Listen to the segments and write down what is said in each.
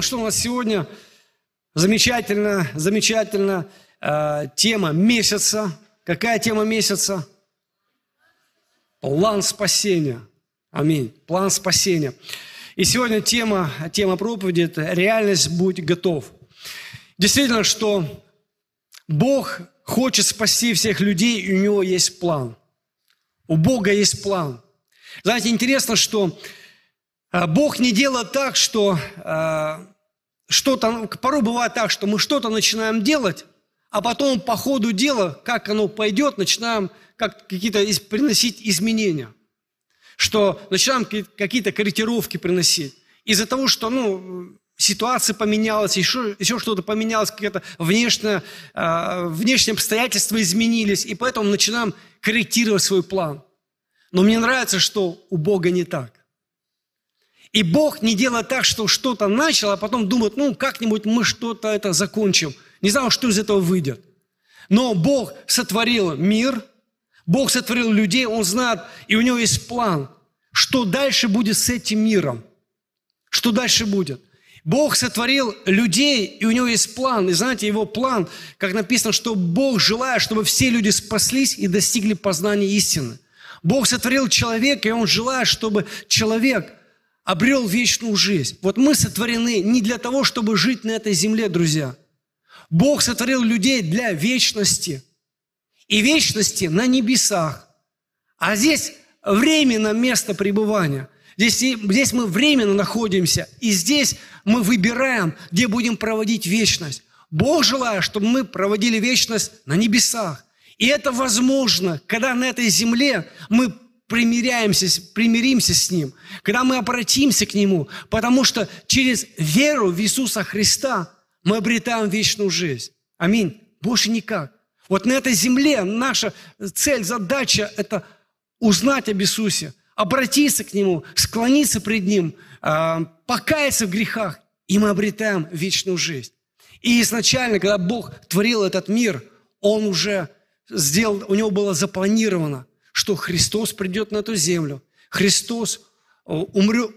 Ну что, у нас сегодня замечательно, замечательно э, тема месяца. Какая тема месяца? План спасения. Аминь. План спасения. И сегодня тема, тема проповеди – это реальность «Будь готов». Действительно, что Бог хочет спасти всех людей, и у Него есть план. У Бога есть план. Знаете, интересно, что Бог не делает так, что а, что-то, порой бывает так, что мы что-то начинаем делать, а потом по ходу дела, как оно пойдет, начинаем как, какие-то приносить изменения. Что начинаем какие-то корректировки приносить. Из-за того, что ну, ситуация поменялась, еще, еще что-то поменялось, какие-то внешние, э, внешние обстоятельства изменились, и поэтому начинаем корректировать свой план. Но мне нравится, что у Бога не так. И Бог не делает так, что что-то начал, а потом думает, ну, как-нибудь мы что-то это закончим. Не знаю, что из этого выйдет. Но Бог сотворил мир, Бог сотворил людей, Он знает, и у Него есть план, что дальше будет с этим миром. Что дальше будет. Бог сотворил людей, и у него есть план. И знаете, его план, как написано, что Бог желает, чтобы все люди спаслись и достигли познания истины. Бог сотворил человека, и он желает, чтобы человек обрел вечную жизнь. Вот мы сотворены не для того, чтобы жить на этой земле, друзья. Бог сотворил людей для вечности. И вечности на небесах. А здесь временно место пребывания. Здесь, здесь мы временно находимся. И здесь мы выбираем, где будем проводить вечность. Бог желает, чтобы мы проводили вечность на небесах. И это возможно, когда на этой земле мы примиряемся, примиримся с Ним, когда мы обратимся к Нему, потому что через веру в Иисуса Христа мы обретаем вечную жизнь. Аминь. Больше никак. Вот на этой земле наша цель, задача – это узнать об Иисусе, обратиться к Нему, склониться пред Ним, а, покаяться в грехах, и мы обретаем вечную жизнь. И изначально, когда Бог творил этот мир, Он уже сделал, у Него было запланировано, что Христос придет на эту землю, Христос э, умрет,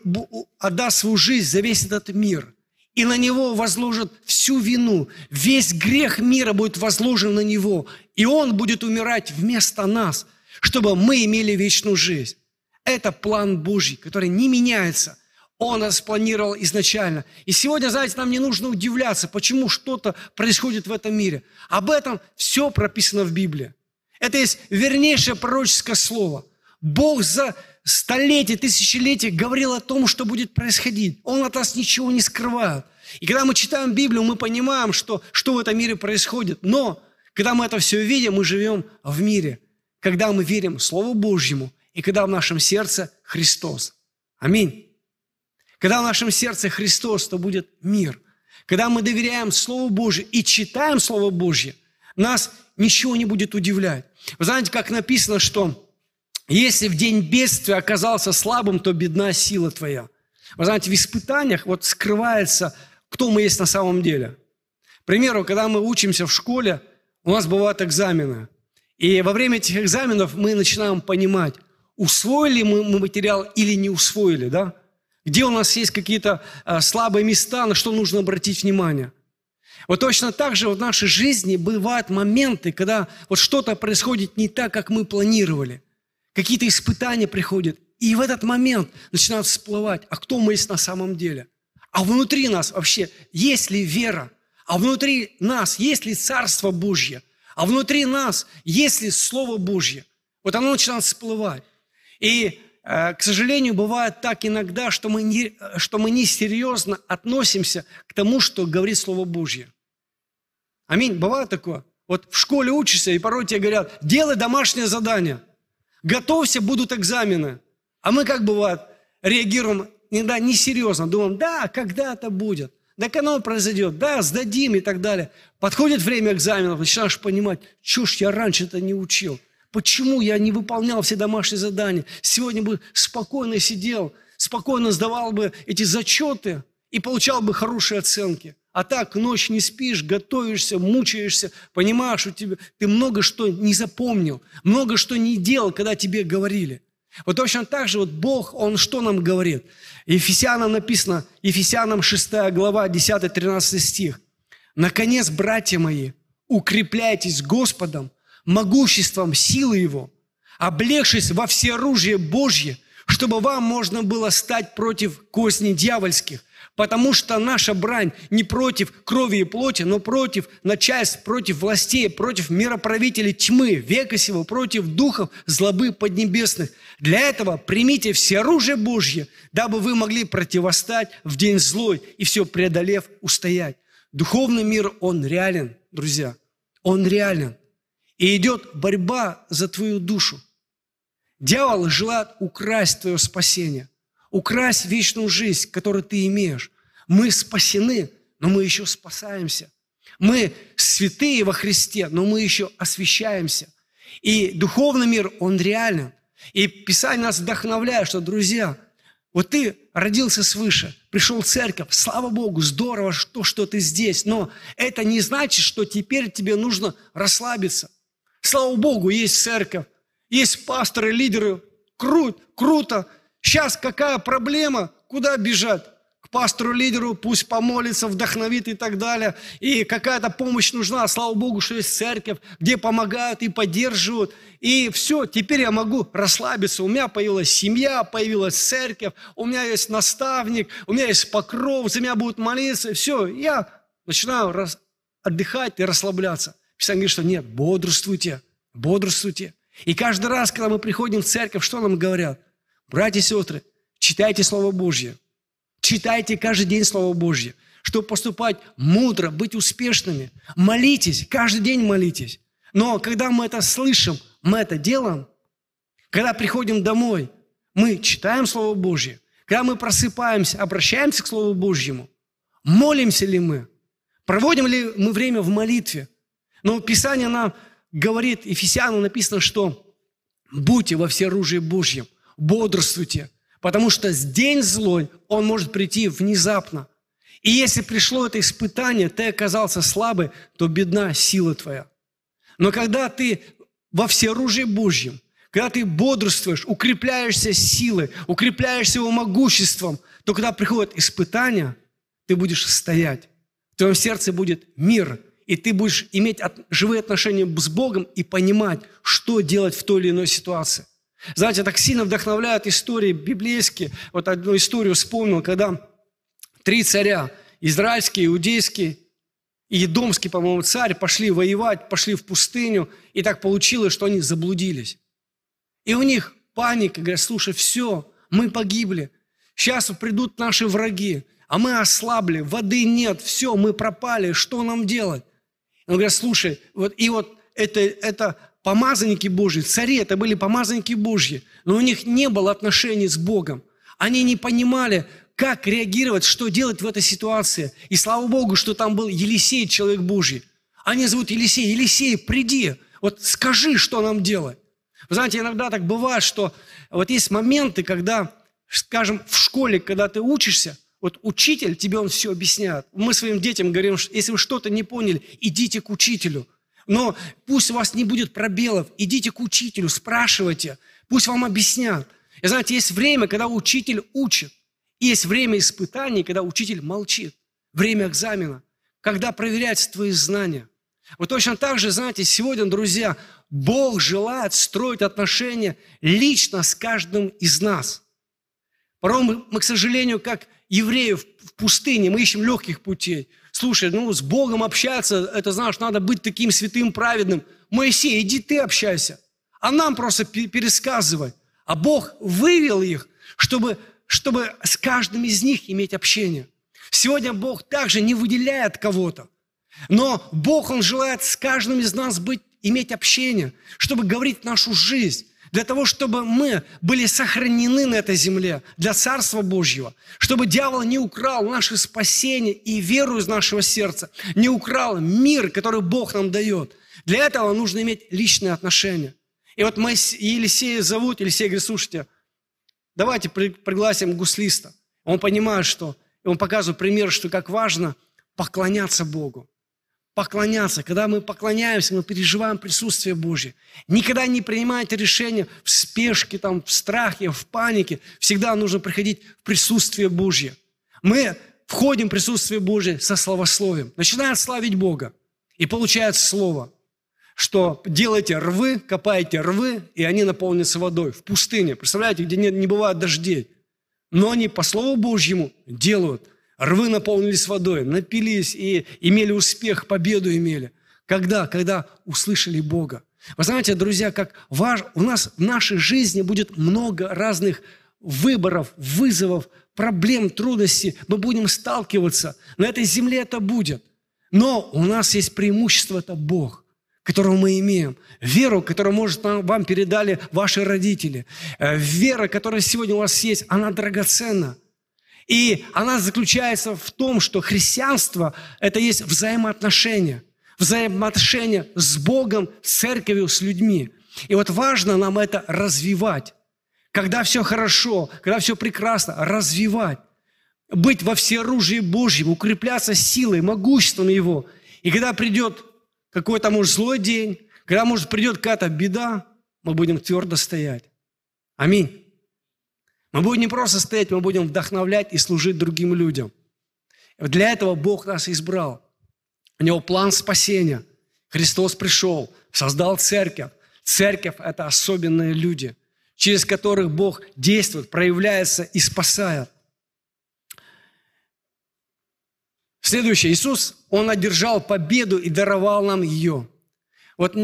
отдаст свою жизнь за весь этот мир, и на Него возложат всю вину, весь грех мира будет возложен на Него, и Он будет умирать вместо нас, чтобы мы имели вечную жизнь. Это план Божий, который не меняется. Он нас спланировал изначально. И сегодня, знаете, нам не нужно удивляться, почему что-то происходит в этом мире. Об этом все прописано в Библии. Это есть вернейшее пророческое слово. Бог за столетия, тысячелетия говорил о том, что будет происходить. Он от нас ничего не скрывает. И когда мы читаем Библию, мы понимаем, что, что в этом мире происходит. Но когда мы это все видим, мы живем в мире. Когда мы верим Слову Божьему, и когда в нашем сердце Христос. Аминь. Когда в нашем сердце Христос, то будет мир. Когда мы доверяем Слову Божьему и читаем Слово Божье, нас ничего не будет удивлять. Вы знаете, как написано, что если в день бедствия оказался слабым, то бедна сила твоя. Вы знаете, в испытаниях вот скрывается, кто мы есть на самом деле. К примеру, когда мы учимся в школе, у нас бывают экзамены. И во время этих экзаменов мы начинаем понимать, усвоили мы материал или не усвоили, да? Где у нас есть какие-то а, слабые места, на что нужно обратить внимание – вот точно так же в нашей жизни бывают моменты, когда вот что-то происходит не так, как мы планировали. Какие-то испытания приходят. И в этот момент начинают всплывать, а кто мы есть на самом деле? А внутри нас вообще есть ли вера? А внутри нас есть ли Царство Божье? А внутри нас есть ли Слово Божье? Вот оно начинает всплывать. И, к сожалению, бывает так иногда, что мы, не, что мы несерьезно относимся к тому, что говорит Слово Божье. Аминь. Бывает такое? Вот в школе учишься, и порой тебе говорят, делай домашнее задание, готовься, будут экзамены. А мы как бывает, реагируем иногда несерьезно, думаем, да, когда-то будет, да, оно произойдет, да, сдадим и так далее. Подходит время экзаменов, начинаешь понимать, ж я раньше это не учил, почему я не выполнял все домашние задания, сегодня бы спокойно сидел, спокойно сдавал бы эти зачеты и получал бы хорошие оценки – а так ночь не спишь, готовишься, мучаешься, понимаешь, у тебя, ты много что не запомнил, много что не делал, когда тебе говорили. Вот точно так же вот Бог, Он что нам говорит? Ефесянам написано, Ефесянам 6 глава, 10-13 стих. «Наконец, братья мои, укрепляйтесь Господом, могуществом силы Его, облегшись во всеоружие Божье, чтобы вам можно было стать против козней дьявольских, Потому что наша брань не против крови и плоти, но против начальств, против властей, против мироправителей тьмы, века сего, против духов злобы поднебесных. Для этого примите все оружие Божье, дабы вы могли противостать в день злой и все преодолев устоять. Духовный мир, он реален, друзья. Он реален. И идет борьба за твою душу. Дьявол желает украсть твое спасение украсть вечную жизнь, которую ты имеешь. Мы спасены, но мы еще спасаемся. Мы святые во Христе, но мы еще освящаемся. И духовный мир, он реален. И Писание нас вдохновляет, что, друзья, вот ты родился свыше, пришел в церковь, слава Богу, здорово, что, что ты здесь, но это не значит, что теперь тебе нужно расслабиться. Слава Богу, есть церковь, есть пасторы, лидеры, крут, круто, Сейчас какая проблема? Куда бежать? К пастору-лидеру, пусть помолится, вдохновит и так далее. И какая-то помощь нужна. Слава Богу, что есть церковь, где помогают и поддерживают. И все, теперь я могу расслабиться. У меня появилась семья, появилась церковь, у меня есть наставник, у меня есть покров, за меня будут молиться. Все, я начинаю отдыхать и расслабляться. Писание говорит, что нет, бодрствуйте, бодрствуйте. И каждый раз, когда мы приходим в церковь, что нам говорят – Братья и сестры, читайте Слово Божье. Читайте каждый день Слово Божье, чтобы поступать мудро, быть успешными. Молитесь, каждый день молитесь. Но когда мы это слышим, мы это делаем, когда приходим домой, мы читаем Слово Божье, когда мы просыпаемся, обращаемся к Слову Божьему, молимся ли мы, проводим ли мы время в молитве. Но Писание нам говорит, Ефесянам написано, что будьте во всеоружии Божьем бодрствуйте, потому что день злой, он может прийти внезапно. И если пришло это испытание, ты оказался слабый, то бедна сила твоя. Но когда ты во всеоружии Божьем, когда ты бодрствуешь, укрепляешься силой, укрепляешься его могуществом, то когда приходят испытания, ты будешь стоять. В твоем сердце будет мир, и ты будешь иметь живые отношения с Богом и понимать, что делать в той или иной ситуации. Знаете, так сильно вдохновляют истории библейские. Вот одну историю вспомнил, когда три царя, израильский, иудейский и едомский, по-моему, царь, пошли воевать, пошли в пустыню, и так получилось, что они заблудились. И у них паника, говорят, слушай, все, мы погибли, сейчас придут наши враги, а мы ослабли, воды нет, все, мы пропали, что нам делать? Он говорит, слушай, вот, и вот это, это помазанники Божьи, цари это были помазанники Божьи, но у них не было отношений с Богом. Они не понимали, как реагировать, что делать в этой ситуации. И слава Богу, что там был Елисей, человек Божий. Они зовут Елисей. Елисей, приди, вот скажи, что нам делать. Вы знаете, иногда так бывает, что вот есть моменты, когда, скажем, в школе, когда ты учишься, вот учитель тебе он все объясняет. Мы своим детям говорим, что если вы что-то не поняли, идите к учителю. Но пусть у вас не будет пробелов. Идите к учителю, спрашивайте. Пусть вам объяснят. И знаете, есть время, когда учитель учит. И есть время испытаний, когда учитель молчит. Время экзамена. Когда проверяются твои знания. Вот точно так же, знаете, сегодня, друзья, Бог желает строить отношения лично с каждым из нас. Порой мы, мы к сожалению, как евреи в пустыне, мы ищем легких путей – Слушай, ну с Богом общаться, это знаешь, надо быть таким святым, праведным. Моисей, иди ты общайся. А нам просто пересказывай. А Бог вывел их, чтобы, чтобы с каждым из них иметь общение. Сегодня Бог также не выделяет кого-то. Но Бог, Он желает с каждым из нас быть, иметь общение, чтобы говорить нашу жизнь для того, чтобы мы были сохранены на этой земле для Царства Божьего, чтобы дьявол не украл наше спасение и веру из нашего сердца, не украл мир, который Бог нам дает. Для этого нужно иметь личные отношения. И вот мы Елисея зовут, Елисей говорит, слушайте, давайте пригласим гуслиста. Он понимает, что, и он показывает пример, что как важно поклоняться Богу. Поклоняться. Когда мы поклоняемся, мы переживаем присутствие Божье. Никогда не принимайте решения в спешке, там, в страхе, в панике. Всегда нужно приходить в присутствие Божье. Мы входим в присутствие Божье со словословием. Начинаем славить Бога. И получается слово, что делайте рвы, копаете рвы, и они наполнятся водой в пустыне. Представляете, где не, не бывает дождей. Но они по Слову Божьему делают. Рвы наполнились водой, напились и имели успех, победу имели. Когда? Когда услышали Бога. Вы знаете, друзья, как важ... у нас в нашей жизни будет много разных выборов, вызовов, проблем, трудностей. Мы будем сталкиваться. На этой земле это будет. Но у нас есть преимущество – это Бог, которого мы имеем. Веру, которую, может, вам передали ваши родители. Э, вера, которая сегодня у вас есть, она драгоценна. И она заключается в том, что христианство – это есть взаимоотношения. Взаимоотношения с Богом, с церковью, с людьми. И вот важно нам это развивать. Когда все хорошо, когда все прекрасно, развивать. Быть во всеоружии Божьем, укрепляться силой, могуществом Его. И когда придет какой-то, может, злой день, когда, может, придет какая-то беда, мы будем твердо стоять. Аминь. Мы будем не просто стоять, мы будем вдохновлять и служить другим людям. Для этого Бог нас избрал. У Него план спасения. Христос пришел, создал церковь. Церковь – это особенные люди, через которых Бог действует, проявляется и спасает. Следующее. Иисус, Он одержал победу и даровал нам ее. Вот,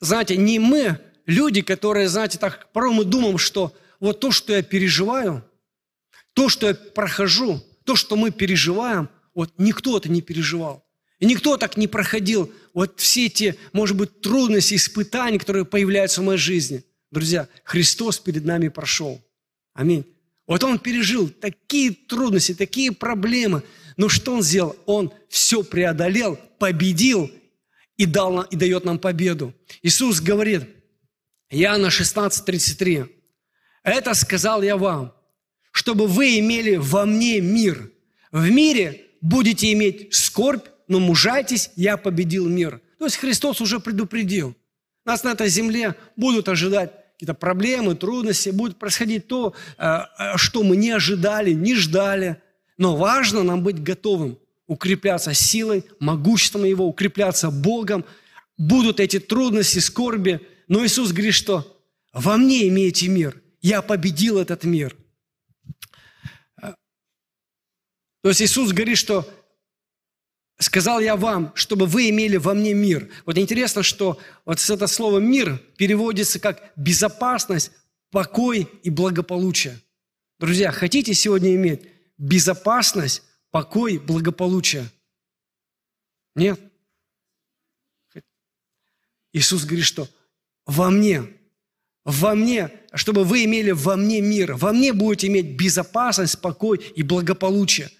знаете, не мы, люди, которые, знаете, так порой мы думаем, что вот то, что я переживаю, то, что я прохожу, то, что мы переживаем, вот никто это не переживал. И никто так не проходил вот все эти, может быть, трудности, испытания, которые появляются в моей жизни. Друзья, Христос перед нами прошел. Аминь. Вот Он пережил такие трудности, такие проблемы. Но что Он сделал? Он все преодолел, победил и, дал, и дает нам победу. Иисус говорит, Иоанна 16, 33, это сказал я вам, чтобы вы имели во мне мир. В мире будете иметь скорбь, но мужайтесь, я победил мир. То есть Христос уже предупредил. Нас на этой земле будут ожидать какие-то проблемы, трудности, будет происходить то, э, э, что мы не ожидали, не ждали. Но важно нам быть готовым, укрепляться силой, могуществом Его, укрепляться Богом. Будут эти трудности, скорби, но Иисус говорит, что во мне имеете мир – я победил этот мир. То есть Иисус говорит, что сказал я вам, чтобы вы имели во мне мир. Вот интересно, что вот это слово «мир» переводится как безопасность, покой и благополучие. Друзья, хотите сегодня иметь безопасность, покой, благополучие? Нет? Иисус говорит, что во мне во мне, чтобы вы имели во мне мир. Во мне будете иметь безопасность, покой и благополучие.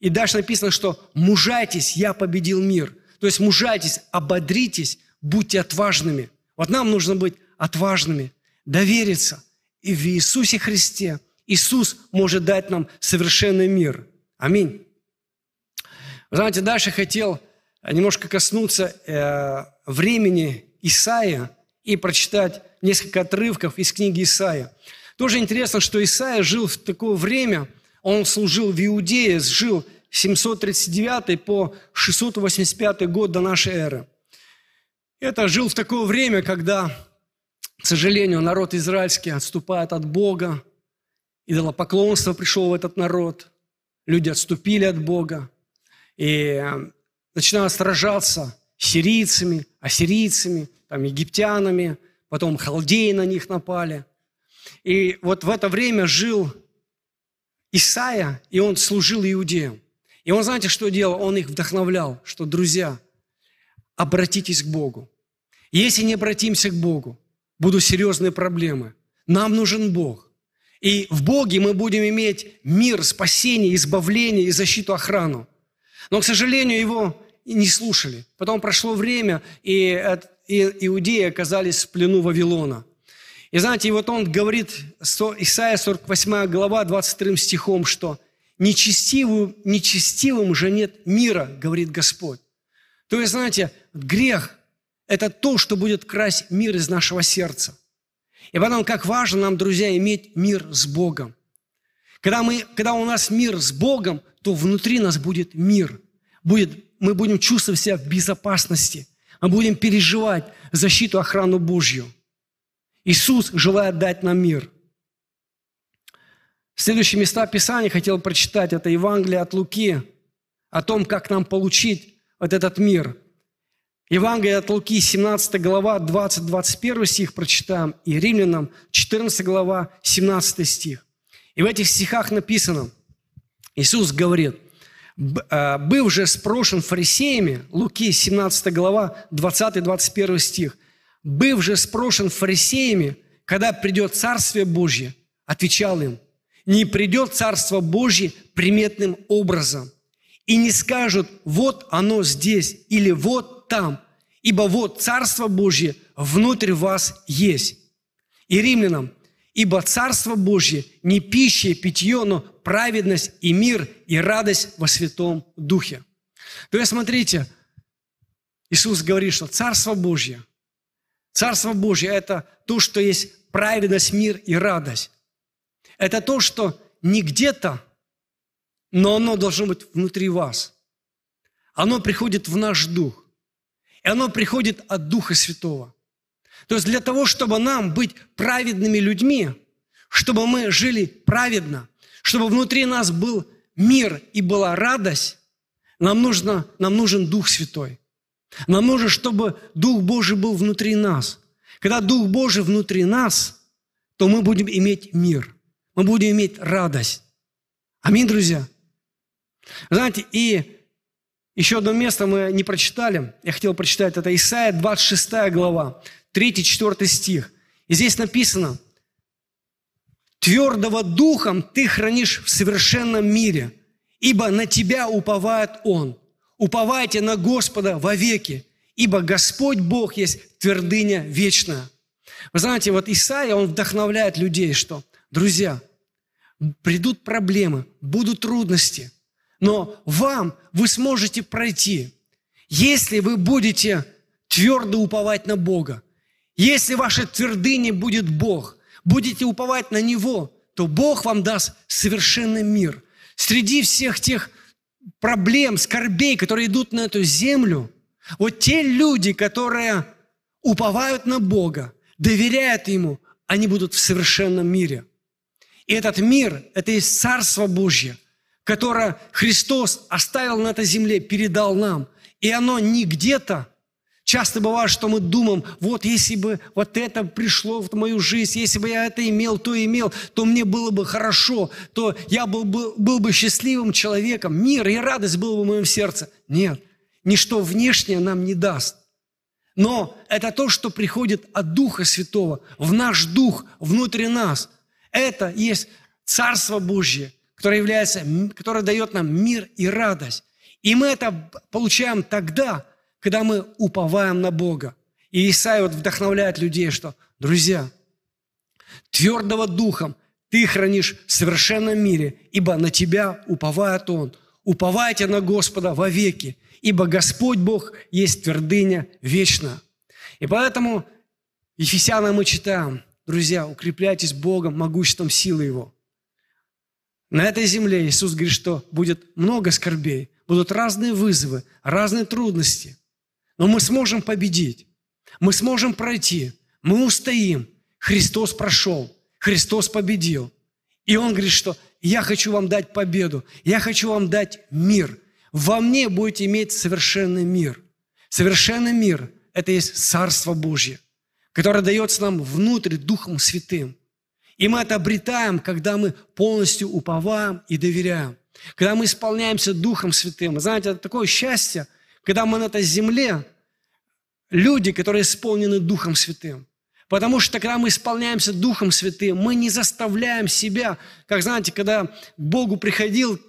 И дальше написано, что мужайтесь, я победил мир. То есть мужайтесь, ободритесь, будьте отважными. Вот нам нужно быть отважными, довериться. И в Иисусе Христе Иисус может дать нам совершенный мир. Аминь. Знаете, дальше хотел немножко коснуться э, времени Исаия и прочитать несколько отрывков из книги Исаия. Тоже интересно, что Исаия жил в такое время, он служил в Иудее, жил 739 по 685 год до нашей эры. Это жил в такое время, когда, к сожалению, народ израильский отступает от Бога, идолопоклонство пришел в этот народ, люди отступили от Бога и начинают сражаться с сирийцами, ассирийцами, там, египтянами – потом халдеи на них напали. И вот в это время жил Исаия, и он служил иудеям. И он, знаете, что делал? Он их вдохновлял, что, друзья, обратитесь к Богу. Если не обратимся к Богу, будут серьезные проблемы. Нам нужен Бог. И в Боге мы будем иметь мир, спасение, избавление и защиту, охрану. Но, к сожалению, его не слушали. Потом прошло время, и иудеи оказались в плену Вавилона. И знаете, и вот он говорит, Исайя 48 глава 23 стихом, что нечестивым, нечестивым же нет мира, говорит Господь. То есть, знаете, грех – это то, что будет красть мир из нашего сердца. И потом, как важно нам, друзья, иметь мир с Богом. Когда, мы, когда у нас мир с Богом, то внутри нас будет мир. Будет, мы будем чувствовать себя в безопасности. Мы будем переживать защиту, охрану Божью. Иисус желает дать нам мир. Следующие места Писания хотел прочитать. Это Евангелие от Луки о том, как нам получить вот этот мир. Евангелие от Луки, 17 глава, 20-21 стих прочитаем, и Римлянам, 14 глава, 17 стих. И в этих стихах написано, Иисус говорит, «Э, «Быв же спрошен фарисеями», Луки, 17 глава, 20-21 стих, «Быв же спрошен фарисеями, когда придет Царствие Божье, отвечал им, не придет Царство Божье приметным образом, и не скажут, вот оно здесь или вот там, ибо вот Царство Божье внутрь вас есть. И римлянам, ибо Царство Божье не пища и питье, но праведность и мир и радость во Святом Духе. То есть, смотрите, Иисус говорит, что Царство Божье, Царство Божье – это то, что есть праведность, мир и радость. Это то, что не где-то, но оно должно быть внутри вас. Оно приходит в наш дух. И оно приходит от Духа Святого. То есть для того, чтобы нам быть праведными людьми, чтобы мы жили праведно, чтобы внутри нас был мир и была радость, нам, нужно, нам нужен Дух Святой. Нам нужно, чтобы Дух Божий был внутри нас. Когда Дух Божий внутри нас, то мы будем иметь мир мы будем иметь радость. Аминь, друзья. Знаете, и еще одно место мы не прочитали. Я хотел прочитать. Это Исаия 26 глава, 3-4 стих. И здесь написано, «Твердого духом ты хранишь в совершенном мире, ибо на тебя уповает Он. Уповайте на Господа вовеки, ибо Господь Бог есть твердыня вечная». Вы знаете, вот Исаия, он вдохновляет людей, что – Друзья, придут проблемы, будут трудности, но вам вы сможете пройти, если вы будете твердо уповать на Бога. Если вашей твердыней будет Бог, будете уповать на Него, то Бог вам даст совершенный мир. Среди всех тех проблем, скорбей, которые идут на эту землю, вот те люди, которые уповают на Бога, доверяют Ему, они будут в совершенном мире – и этот мир – это есть Царство Божье, которое Христос оставил на этой земле, передал нам. И оно не где-то. Часто бывает, что мы думаем, вот если бы вот это пришло в мою жизнь, если бы я это имел, то имел, то мне было бы хорошо, то я был бы, был бы счастливым человеком, мир и радость было бы в моем сердце. Нет, ничто внешнее нам не даст. Но это то, что приходит от Духа Святого, в наш дух, внутри нас. Это есть Царство Божье, которое, является, которое дает нам мир и радость. И мы это получаем тогда, когда мы уповаем на Бога. И Исаия вот вдохновляет людей, что, друзья, твердого духом ты хранишь в совершенном мире, ибо на тебя уповает Он. Уповайте на Господа вовеки, ибо Господь Бог есть твердыня вечная. И поэтому Ефесянам мы читаем, Друзья, укрепляйтесь Богом, могуществом силы Его. На этой земле Иисус говорит, что будет много скорбей, будут разные вызовы, разные трудности. Но мы сможем победить, мы сможем пройти, мы устоим. Христос прошел, Христос победил. И Он говорит, что я хочу вам дать победу, я хочу вам дать мир. Во мне будете иметь совершенный мир. Совершенный мир – это есть Царство Божье которое дается нам внутрь Духом Святым. И мы это обретаем, когда мы полностью уповаем и доверяем. Когда мы исполняемся Духом Святым. Знаете, это такое счастье, когда мы на этой земле, люди, которые исполнены Духом Святым. Потому что когда мы исполняемся Духом Святым, мы не заставляем себя, как знаете, когда к Богу приходил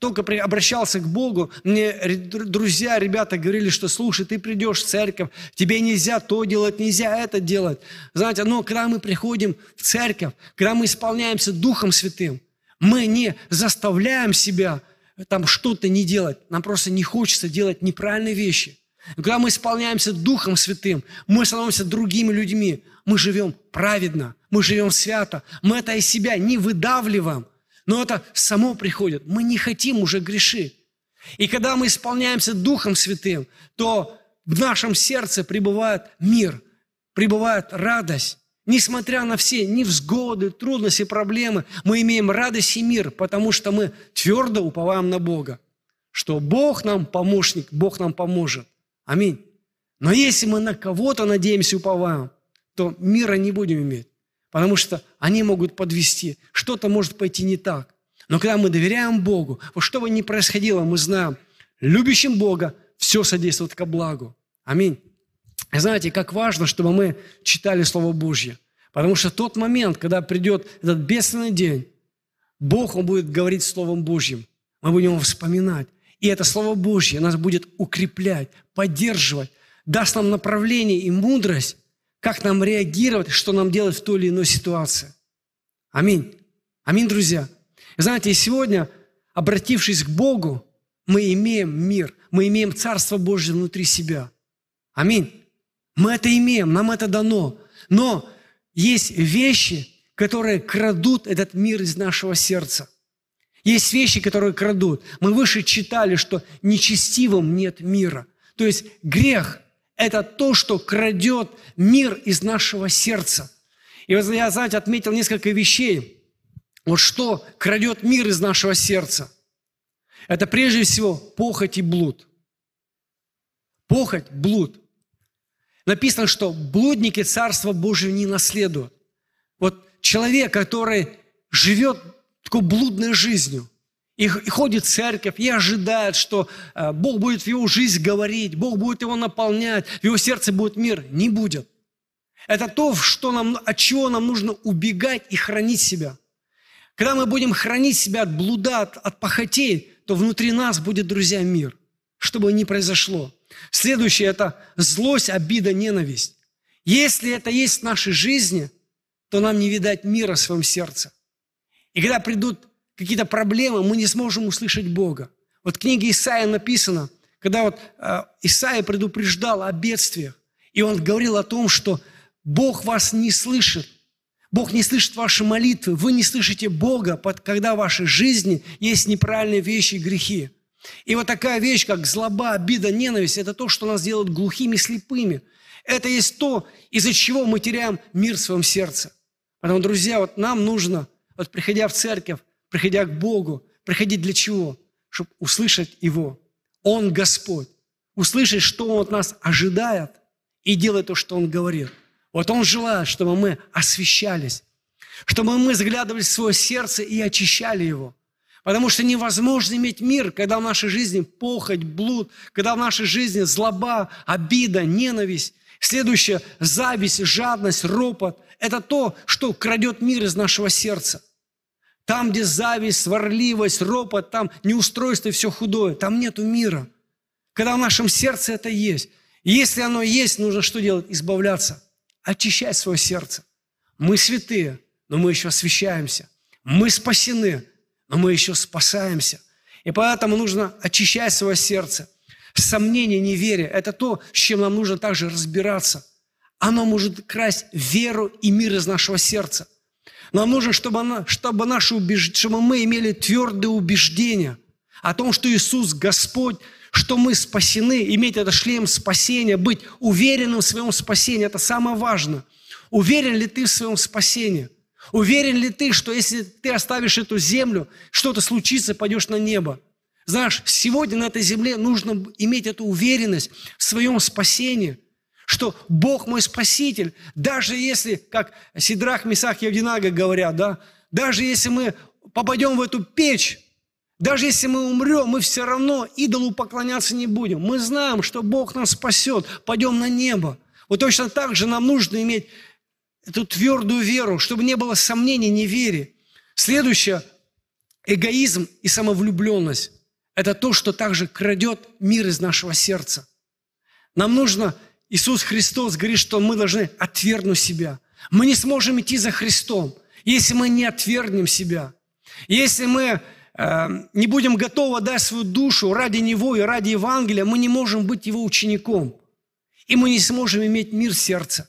только обращался к Богу, мне друзья, ребята говорили, что слушай, ты придешь в церковь, тебе нельзя то делать, нельзя это делать. Знаете, но когда мы приходим в церковь, когда мы исполняемся Духом Святым, мы не заставляем себя там что-то не делать. Нам просто не хочется делать неправильные вещи. Когда мы исполняемся Духом Святым, мы становимся другими людьми. Мы живем праведно, мы живем свято. Мы это из себя не выдавливаем, но это само приходит. Мы не хотим уже грешить. И когда мы исполняемся Духом Святым, то в нашем сердце пребывает мир, пребывает радость. Несмотря на все невзгоды, трудности, проблемы, мы имеем радость и мир, потому что мы твердо уповаем на Бога, что Бог нам помощник, Бог нам поможет. Аминь. Но если мы на кого-то надеемся, уповаем, то мира не будем иметь, потому что они могут подвести, что-то может пойти не так. Но когда мы доверяем Богу, что бы ни происходило, мы знаем, любящим Бога все содействует ко благу. Аминь. Знаете, как важно, чтобы мы читали Слово Божье. Потому что тот момент, когда придет этот бедственный день, Бог, Он будет говорить Словом Божьим. Мы будем его вспоминать. И это Слово Божье нас будет укреплять, поддерживать, даст нам направление и мудрость, как нам реагировать, что нам делать в той или иной ситуации. Аминь. Аминь, друзья. знаете, и сегодня, обратившись к Богу, мы имеем мир, мы имеем Царство Божье внутри себя. Аминь. Мы это имеем, нам это дано. Но есть вещи, которые крадут этот мир из нашего сердца. Есть вещи, которые крадут. Мы выше читали, что нечестивым нет мира. То есть грех это то, что крадет мир из нашего сердца. И вот я, знаете, отметил несколько вещей. Вот что крадет мир из нашего сердца. Это прежде всего похоть и блуд. Похоть, блуд. Написано, что блудники Царства Божьего не наследуют. Вот человек, который живет такой блудной жизнью, и, ходит в церковь, и ожидает, что э, Бог будет в его жизнь говорить, Бог будет его наполнять, в его сердце будет мир. Не будет. Это то, что нам, от чего нам нужно убегать и хранить себя. Когда мы будем хранить себя от блуда, от, от похотей, то внутри нас будет, друзья, мир, что бы ни произошло. Следующее – это злость, обида, ненависть. Если это есть в нашей жизни, то нам не видать мира в своем сердце. И когда придут какие-то проблемы, мы не сможем услышать Бога. Вот в книге Исаия написано, когда вот э, Исаия предупреждал о бедствиях, и он говорил о том, что Бог вас не слышит, Бог не слышит ваши молитвы, вы не слышите Бога, когда в вашей жизни есть неправильные вещи и грехи. И вот такая вещь, как злоба, обида, ненависть, это то, что нас делает глухими, слепыми. Это есть то, из-за чего мы теряем мир в своем сердце. Поэтому, друзья, вот нам нужно, вот приходя в церковь, приходя к Богу, приходить для чего? Чтобы услышать Его. Он Господь. Услышать, что Он от нас ожидает и делать то, что Он говорит. Вот Он желает, чтобы мы освещались, чтобы мы заглядывали в свое сердце и очищали его. Потому что невозможно иметь мир, когда в нашей жизни похоть, блуд, когда в нашей жизни злоба, обида, ненависть. Следующее – зависть, жадность, ропот. Это то, что крадет мир из нашего сердца. Там, где зависть, сварливость, ропот, там неустройство и все худое, там нету мира. Когда в нашем сердце это есть. И если оно есть, нужно что делать? Избавляться. Очищать свое сердце. Мы святые, но мы еще освящаемся. Мы спасены, но мы еще спасаемся. И поэтому нужно очищать свое сердце. Сомнение, неверие – это то, с чем нам нужно также разбираться. Оно может красть веру и мир из нашего сердца. Нам нужно, чтобы, она, чтобы, наши убеж... чтобы мы имели твердое убеждение о том, что Иисус Господь, что мы спасены, иметь этот шлем спасения, быть уверенным в своем спасении – это самое важное. Уверен ли ты в своем спасении? Уверен ли ты, что если ты оставишь эту землю, что-то случится, пойдешь на небо? Знаешь, сегодня на этой земле нужно иметь эту уверенность в своем спасении – что Бог мой Спаситель, даже если, как Сидрах, Месах и Авдинага говорят, да, даже если мы попадем в эту печь, даже если мы умрем, мы все равно идолу поклоняться не будем. Мы знаем, что Бог нас спасет, пойдем на небо. Вот точно так же нам нужно иметь эту твердую веру, чтобы не было сомнений, неверия. Следующее – эгоизм и самовлюбленность. Это то, что также крадет мир из нашего сердца. Нам нужно Иисус Христос говорит, что мы должны отвергнуть себя. Мы не сможем идти за Христом, если мы не отвергнем себя. Если мы э, не будем готовы дать свою душу ради Него и ради Евангелия, мы не можем быть Его учеником. И мы не сможем иметь мир в сердце.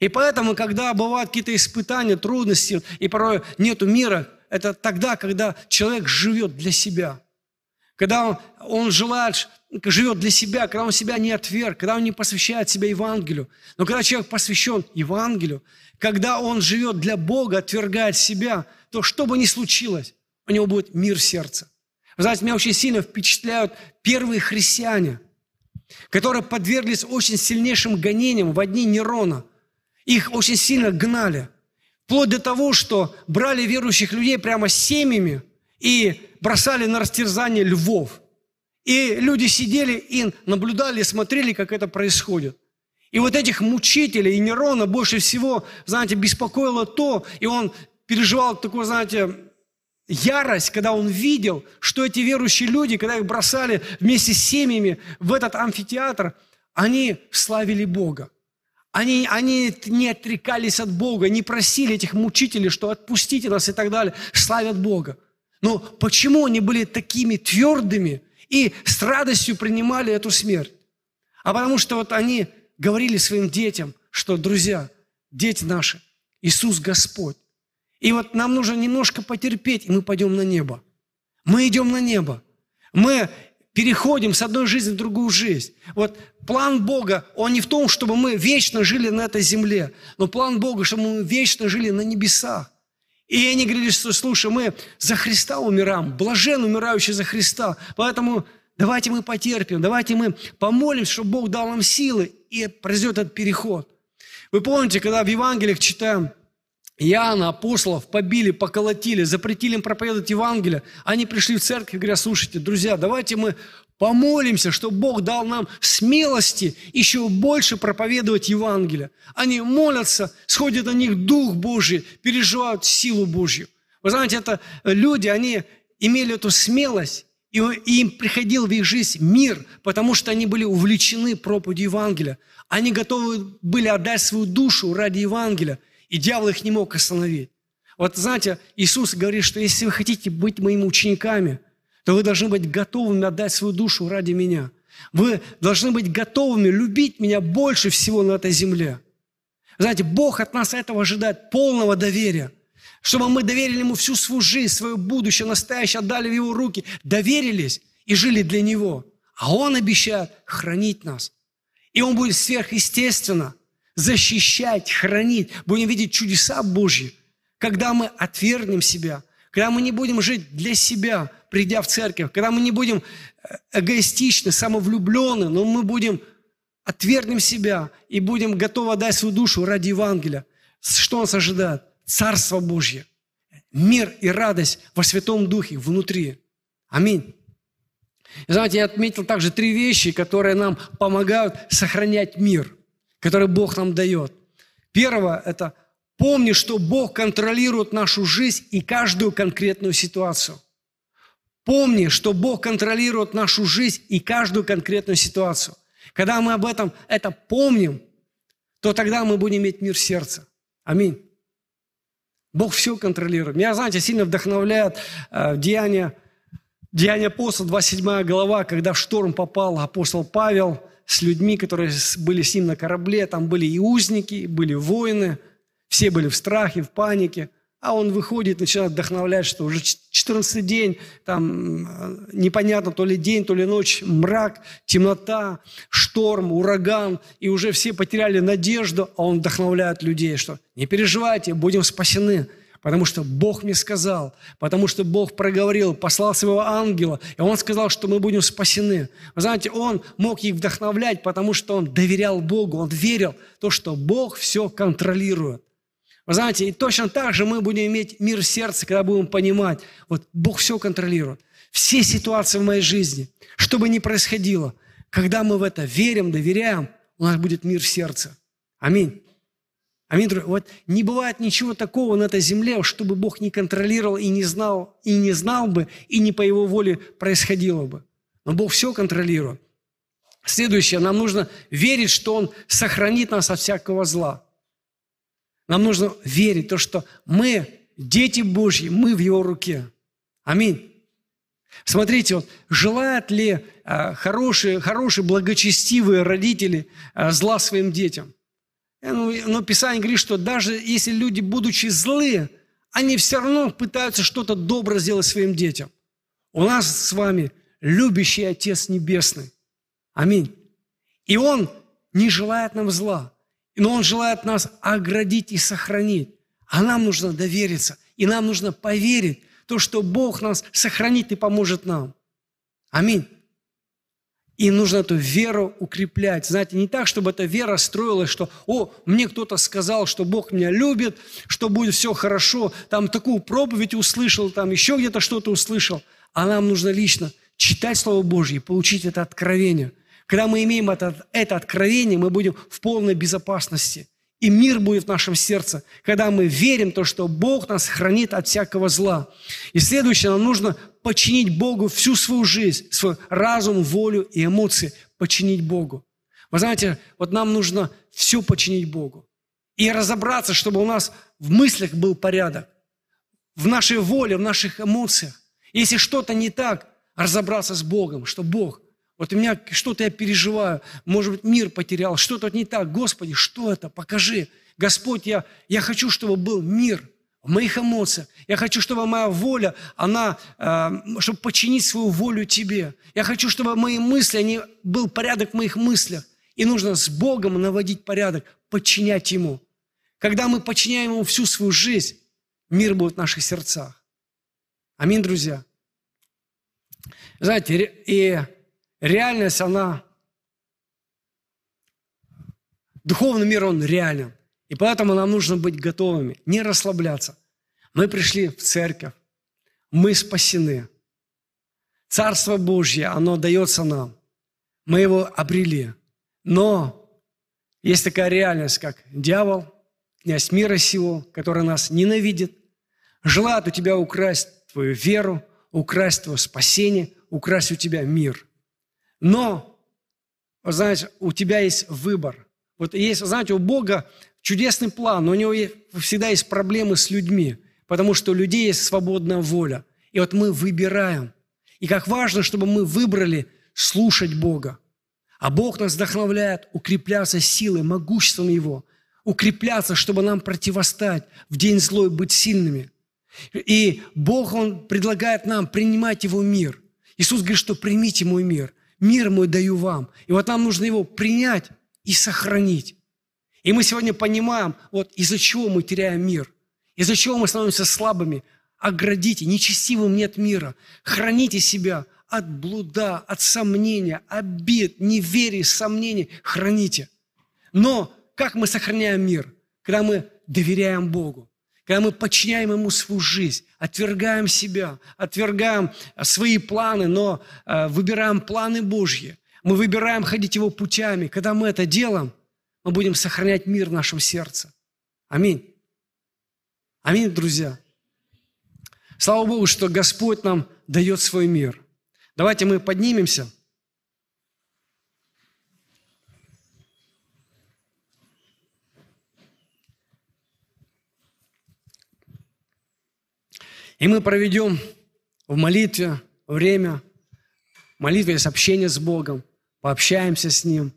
И поэтому, когда бывают какие-то испытания, трудности, и порой нету мира, это тогда, когда человек живет для себя. Когда он, он желает, живет для себя, когда он себя не отверг, когда он не посвящает себя Евангелию. Но когда человек посвящен Евангелию, когда он живет для Бога, отвергает себя, то что бы ни случилось, у него будет мир в сердце. Вы знаете, меня очень сильно впечатляют первые христиане, которые подверглись очень сильнейшим гонениям в дни Нерона. Их очень сильно гнали. Вплоть до того, что брали верующих людей прямо семьями и бросали на растерзание львов. И люди сидели и наблюдали, смотрели, как это происходит. И вот этих мучителей, и Нерона больше всего, знаете, беспокоило то, и он переживал такую, знаете, ярость, когда он видел, что эти верующие люди, когда их бросали вместе с семьями в этот амфитеатр, они славили Бога. Они, они не отрекались от Бога, не просили этих мучителей, что отпустите нас и так далее, славят Бога. Но почему они были такими твердыми и с радостью принимали эту смерть? А потому что вот они говорили своим детям, что, друзья, дети наши, Иисус Господь. И вот нам нужно немножко потерпеть, и мы пойдем на небо. Мы идем на небо. Мы переходим с одной жизни в другую жизнь. Вот план Бога, он не в том, чтобы мы вечно жили на этой земле, но план Бога, чтобы мы вечно жили на небесах. И они говорили, что, слушай, мы за Христа умираем, блажен умирающий за Христа, поэтому давайте мы потерпим, давайте мы помолимся, чтобы Бог дал нам силы, и произойдет этот переход. Вы помните, когда в Евангелиях читаем, Иоанна, апостолов побили, поколотили, запретили им проповедовать Евангелие. Они пришли в церковь и говорят, слушайте, друзья, давайте мы помолимся, чтобы Бог дал нам смелости еще больше проповедовать Евангелие. Они молятся, сходит на них Дух Божий, переживают силу Божью. Вы знаете, это люди, они имели эту смелость, и им приходил в их жизнь мир, потому что они были увлечены проповедью Евангелия. Они готовы были отдать свою душу ради Евангелия – и дьявол их не мог остановить. Вот знаете, Иисус говорит, что если вы хотите быть моими учениками, то вы должны быть готовыми отдать свою душу ради меня. Вы должны быть готовыми любить меня больше всего на этой земле. Знаете, Бог от нас этого ожидает полного доверия. Чтобы мы доверили Ему всю свою жизнь, свое будущее, настоящее, отдали в Его руки, доверились и жили для Него. А Он обещает хранить нас. И Он будет сверхъестественно защищать, хранить, будем видеть чудеса Божьи. Когда мы отвергнем себя, когда мы не будем жить для себя, придя в церковь, когда мы не будем э, эгоистичны, самовлюблены, но мы будем отвергнем себя и будем готовы отдать свою душу ради Евангелия. Что нас ожидает? Царство Божье, мир и радость во Святом Духе внутри. Аминь. Знаете, я отметил также три вещи, которые нам помогают сохранять мир – который Бог нам дает. Первое – это помни, что Бог контролирует нашу жизнь и каждую конкретную ситуацию. Помни, что Бог контролирует нашу жизнь и каждую конкретную ситуацию. Когда мы об этом это помним, то тогда мы будем иметь мир в сердце. Аминь. Бог все контролирует. Меня, знаете, сильно вдохновляет э, деяние, деяние апостола, 27 глава, когда в шторм попал апостол Павел – с людьми, которые были с ним на корабле. Там были и узники, были воины. Все были в страхе, в панике. А он выходит, начинает вдохновлять, что уже 14 день, там э, непонятно, то ли день, то ли ночь, мрак, темнота, шторм, ураган, и уже все потеряли надежду, а он вдохновляет людей, что не переживайте, будем спасены потому что Бог мне сказал, потому что Бог проговорил, послал своего ангела, и Он сказал, что мы будем спасены. Вы знаете, Он мог их вдохновлять, потому что Он доверял Богу, Он верил в то, что Бог все контролирует. Вы знаете, и точно так же мы будем иметь мир в сердце, когда будем понимать, вот Бог все контролирует. Все ситуации в моей жизни, что бы ни происходило, когда мы в это верим, доверяем, у нас будет мир в сердце. Аминь. Аминь. Вот не бывает ничего такого на этой земле, чтобы Бог не контролировал и не знал, и не знал бы, и не по Его воле происходило бы. Но Бог все контролирует. Следующее, нам нужно верить, что Он сохранит нас от всякого зла. Нам нужно верить, то, что мы, дети Божьи, мы в Его руке. Аминь. Смотрите, вот, желают ли а, хорошие, хорошие, благочестивые родители а, зла своим детям? Э, ну, но Писание говорит, что даже если люди, будучи злые, они все равно пытаются что-то доброе сделать своим детям. У нас с вами любящий Отец Небесный. Аминь. И Он не желает нам зла, но Он желает нас оградить и сохранить. А нам нужно довериться, и нам нужно поверить, то, что Бог нас сохранит и поможет нам. Аминь. И нужно эту веру укреплять. Знаете, не так, чтобы эта вера строилась, что, о, мне кто-то сказал, что Бог меня любит, что будет все хорошо, там такую проповедь услышал, там еще где-то что-то услышал. А нам нужно лично читать Слово Божье, получить это откровение. Когда мы имеем это, это откровение, мы будем в полной безопасности – и мир будет в нашем сердце, когда мы верим то, что Бог нас хранит от всякого зла. И следующее, нам нужно подчинить Богу всю свою жизнь, свой разум, волю и эмоции, подчинить Богу. Вы знаете, вот нам нужно все подчинить Богу. И разобраться, чтобы у нас в мыслях был порядок, в нашей воле, в наших эмоциях. Если что-то не так, разобраться с Богом, что Бог – вот у меня что-то я переживаю, может быть, мир потерял, что-то не так. Господи, что это? Покажи. Господь, я, я хочу, чтобы был мир в моих эмоциях. Я хочу, чтобы моя воля, она, э, чтобы подчинить свою волю Тебе. Я хочу, чтобы мои мысли, они, был порядок в моих мыслях. И нужно с Богом наводить порядок, подчинять Ему. Когда мы подчиняем Ему всю свою жизнь, мир будет в наших сердцах. Аминь, друзья. Знаете, и реальность, она... Духовный мир, он реален. И поэтому нам нужно быть готовыми, не расслабляться. Мы пришли в церковь, мы спасены. Царство Божье, оно дается нам. Мы его обрели. Но есть такая реальность, как дьявол, князь мира сего, который нас ненавидит, желает у тебя украсть твою веру, украсть твое спасение, украсть у тебя мир – но, знаете, у тебя есть выбор. Вот есть, знаете, у Бога чудесный план, но у него всегда есть проблемы с людьми, потому что у людей есть свободная воля. И вот мы выбираем. И как важно, чтобы мы выбрали слушать Бога. А Бог нас вдохновляет укрепляться силой, могуществом Его, укрепляться, чтобы нам противостать в день злой, быть сильными. И Бог, Он предлагает нам принимать Его мир. Иисус говорит, что примите мой мир мир мой даю вам. И вот нам нужно его принять и сохранить. И мы сегодня понимаем, вот из-за чего мы теряем мир, из-за чего мы становимся слабыми. Оградите, нечестивым нет мира. Храните себя от блуда, от сомнения, обид, неверия, сомнений. Храните. Но как мы сохраняем мир? Когда мы доверяем Богу когда мы подчиняем Ему свою жизнь, отвергаем себя, отвергаем э, свои планы, но э, выбираем планы Божьи, мы выбираем ходить Его путями. Когда мы это делаем, мы будем сохранять мир в нашем сердце. Аминь. Аминь, друзья. Слава Богу, что Господь нам дает свой мир. Давайте мы поднимемся – И мы проведем в молитве время, в молитве есть общение с Богом, пообщаемся с Ним,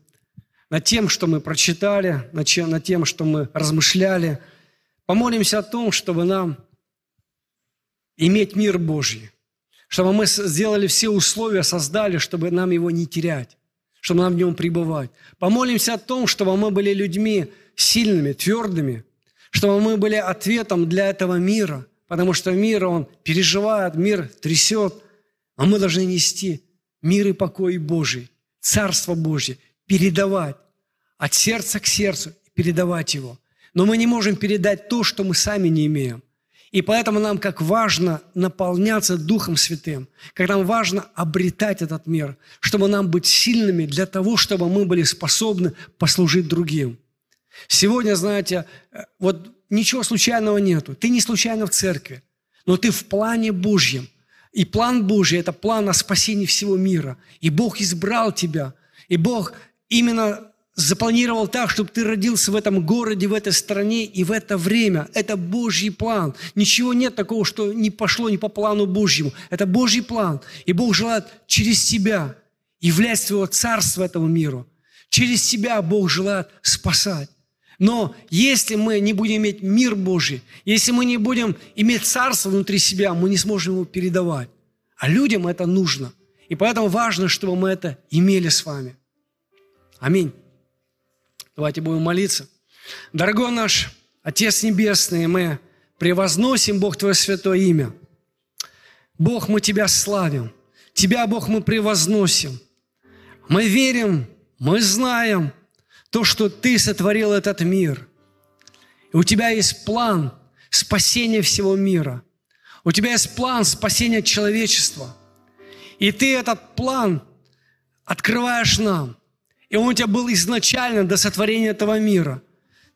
над тем, что мы прочитали, над, чем, над тем, что мы размышляли. Помолимся о том, чтобы нам иметь мир Божий, чтобы мы сделали все условия, создали, чтобы нам его не терять, чтобы нам в нем пребывать. Помолимся о том, чтобы мы были людьми сильными, твердыми, чтобы мы были ответом для этого мира – потому что мир, он переживает, мир трясет, а мы должны нести мир и покой Божий, Царство Божье, передавать от сердца к сердцу, передавать его. Но мы не можем передать то, что мы сами не имеем. И поэтому нам как важно наполняться Духом Святым, как нам важно обретать этот мир, чтобы нам быть сильными для того, чтобы мы были способны послужить другим. Сегодня, знаете, э, вот ничего случайного нету. Ты не случайно в церкви, но ты в плане Божьем. И план Божий – это план о спасении всего мира. И Бог избрал тебя. И Бог именно запланировал так, чтобы ты родился в этом городе, в этой стране и в это время. Это Божий план. Ничего нет такого, что не пошло не по плану Божьему. Это Божий план. И Бог желает через тебя являть своего царства этому миру. Через тебя Бог желает спасать. Но если мы не будем иметь мир Божий, если мы не будем иметь царство внутри себя, мы не сможем его передавать. А людям это нужно. И поэтому важно, чтобы мы это имели с вами. Аминь. Давайте будем молиться. Дорогой наш Отец Небесный, мы превозносим, Бог, Твое святое имя. Бог, мы Тебя славим. Тебя, Бог, мы превозносим. Мы верим, мы знаем то, что Ты сотворил этот мир. И у Тебя есть план спасения всего мира. У Тебя есть план спасения человечества. И Ты этот план открываешь нам – и он у тебя был изначально до сотворения этого мира.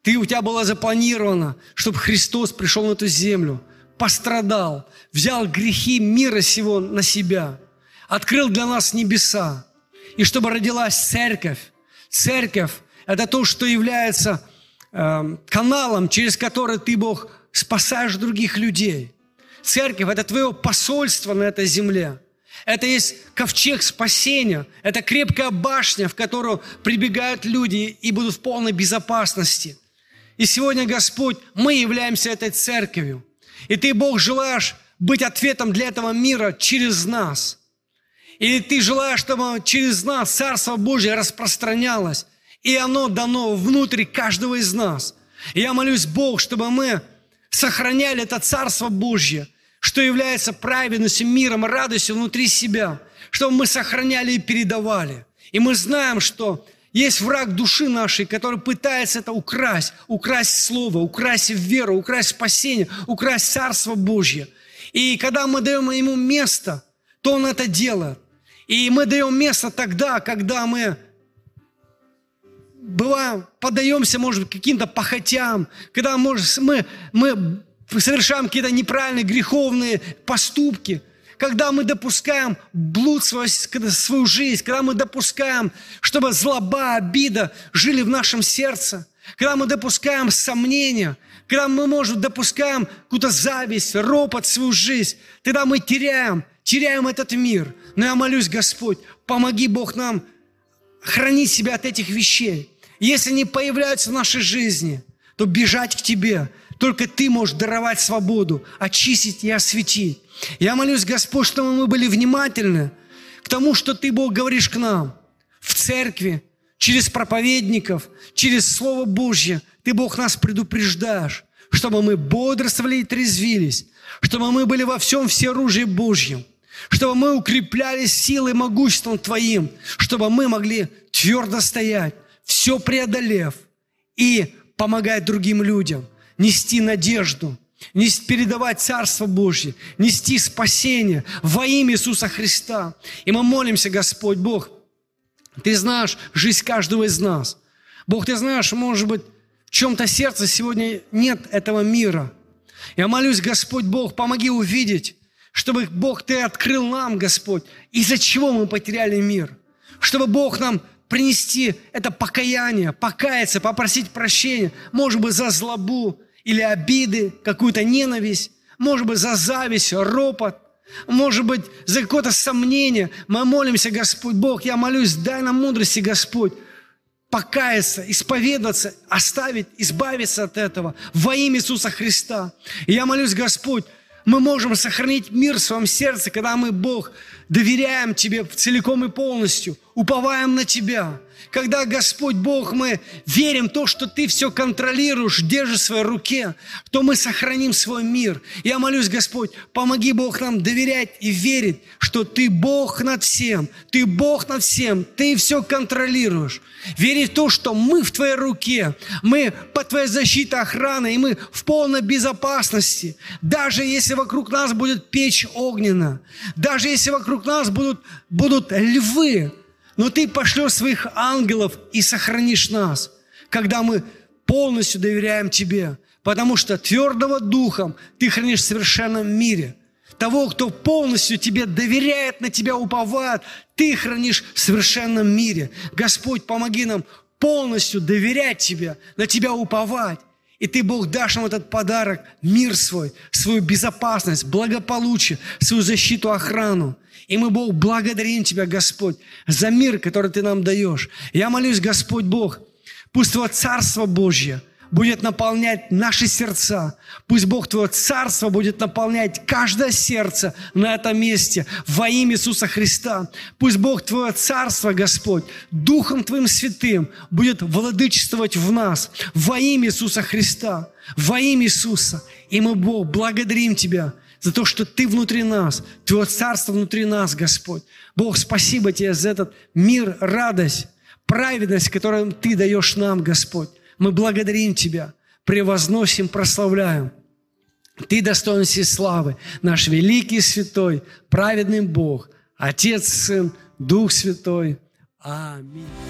Ты, у тебя было запланировано, чтобы Христос пришел на эту землю, пострадал, взял грехи мира сего на себя, открыл для нас небеса. И чтобы родилась церковь. Церковь – это то, что является э, каналом, через который ты, Бог, спасаешь других людей. Церковь – это твое посольство на этой земле – это есть ковчег спасения. Это крепкая башня, в которую прибегают люди и будут в полной безопасности. И сегодня, Господь, мы являемся этой церковью. И Ты, Бог, желаешь быть ответом для этого мира через нас. И Ты желаешь, чтобы через нас Царство Божье распространялось. И оно дано внутри каждого из нас. И я молюсь, Бог, чтобы мы сохраняли это Царство Божье – что является праведностью, миром, радостью внутри себя, чтобы мы сохраняли и передавали. И мы знаем, что есть враг души нашей, который пытается это украсть, украсть Слово, украсть веру, украсть спасение, украсть Царство Божье. И когда мы даем ему место, то он это делает. И мы даем место тогда, когда мы бываем, подаемся, может быть, каким-то похотям, когда может, мы, мы совершаем какие-то неправильные греховные поступки, когда мы допускаем блуд в свою, жизнь, когда мы допускаем, чтобы злоба, обида жили в нашем сердце, когда мы допускаем сомнения, когда мы, может, допускаем какую-то зависть, ропот в свою жизнь, тогда мы теряем, теряем этот мир. Но я молюсь, Господь, помоги Бог нам хранить себя от этих вещей. Если они появляются в нашей жизни, то бежать к Тебе, только Ты можешь даровать свободу, очистить и осветить. Я молюсь, Господь, чтобы мы были внимательны к тому, что Ты, Бог, говоришь к нам в церкви, через проповедников, через Слово Божье. Ты, Бог, нас предупреждаешь, чтобы мы бодрствовали и трезвились, чтобы мы были во всем все оружие Божьем, чтобы мы укреплялись силой и могуществом Твоим, чтобы мы могли твердо стоять, все преодолев и помогать другим людям – нести надежду, передавать Царство Божье, нести спасение во имя Иисуса Христа. И мы молимся, Господь Бог, Ты знаешь жизнь каждого из нас. Бог, Ты знаешь, может быть, в чем-то сердце сегодня нет этого мира. Я молюсь, Господь Бог, помоги увидеть, чтобы, Бог, Ты открыл нам, Господь, из-за чего мы потеряли мир. Чтобы Бог нам принести это покаяние, покаяться, попросить прощения, может быть, за злобу, или обиды, какую-то ненависть, может быть, за зависть, ропот, может быть, за какое-то сомнение. Мы молимся, Господь Бог, я молюсь, дай нам мудрости, Господь, покаяться, исповедоваться, оставить, избавиться от этого во имя Иисуса Христа. И я молюсь, Господь, мы можем сохранить мир в своем сердце, когда мы, Бог, доверяем Тебе целиком и полностью, уповаем на Тебя. Когда, Господь Бог, мы верим в то, что Ты все контролируешь, держишь в своей руке, то мы сохраним свой мир. Я молюсь, Господь, помоги Бог нам доверять и верить, что Ты Бог над всем, Ты Бог над всем, Ты все контролируешь. Верить в то, что мы в Твоей руке, мы под Твоей защитой охраны, и мы в полной безопасности. Даже если вокруг нас будет печь огненно, даже если вокруг нас будут, будут львы, но Ты пошлешь своих ангелов и сохранишь нас, когда мы полностью доверяем Тебе, потому что твердого духом Ты хранишь в совершенном мире. Того, кто полностью Тебе доверяет, на Тебя уповает, Ты хранишь в совершенном мире. Господь, помоги нам полностью доверять Тебе, на Тебя уповать. И Ты, Бог, дашь нам этот подарок, мир свой, свою безопасность, благополучие, свою защиту, охрану. И мы, Бог, благодарим Тебя, Господь, за мир, который Ты нам даешь. Я молюсь, Господь Бог, пусть Твое Царство Божье – будет наполнять наши сердца. Пусть Бог Твое Царство будет наполнять каждое сердце на этом месте во имя Иисуса Христа. Пусть Бог Твое Царство, Господь, Духом Твоим Святым будет владычествовать в нас во имя Иисуса Христа, во имя Иисуса. И мы, Бог, благодарим Тебя за то, что Ты внутри нас, Твое Царство внутри нас, Господь. Бог, спасибо Тебе за этот мир, радость, праведность, которую Ты даешь нам, Господь. Мы благодарим Тебя, превозносим, прославляем. Ты достоин всей славы, наш великий святой, праведный Бог, Отец, Сын, Дух Святой. Аминь.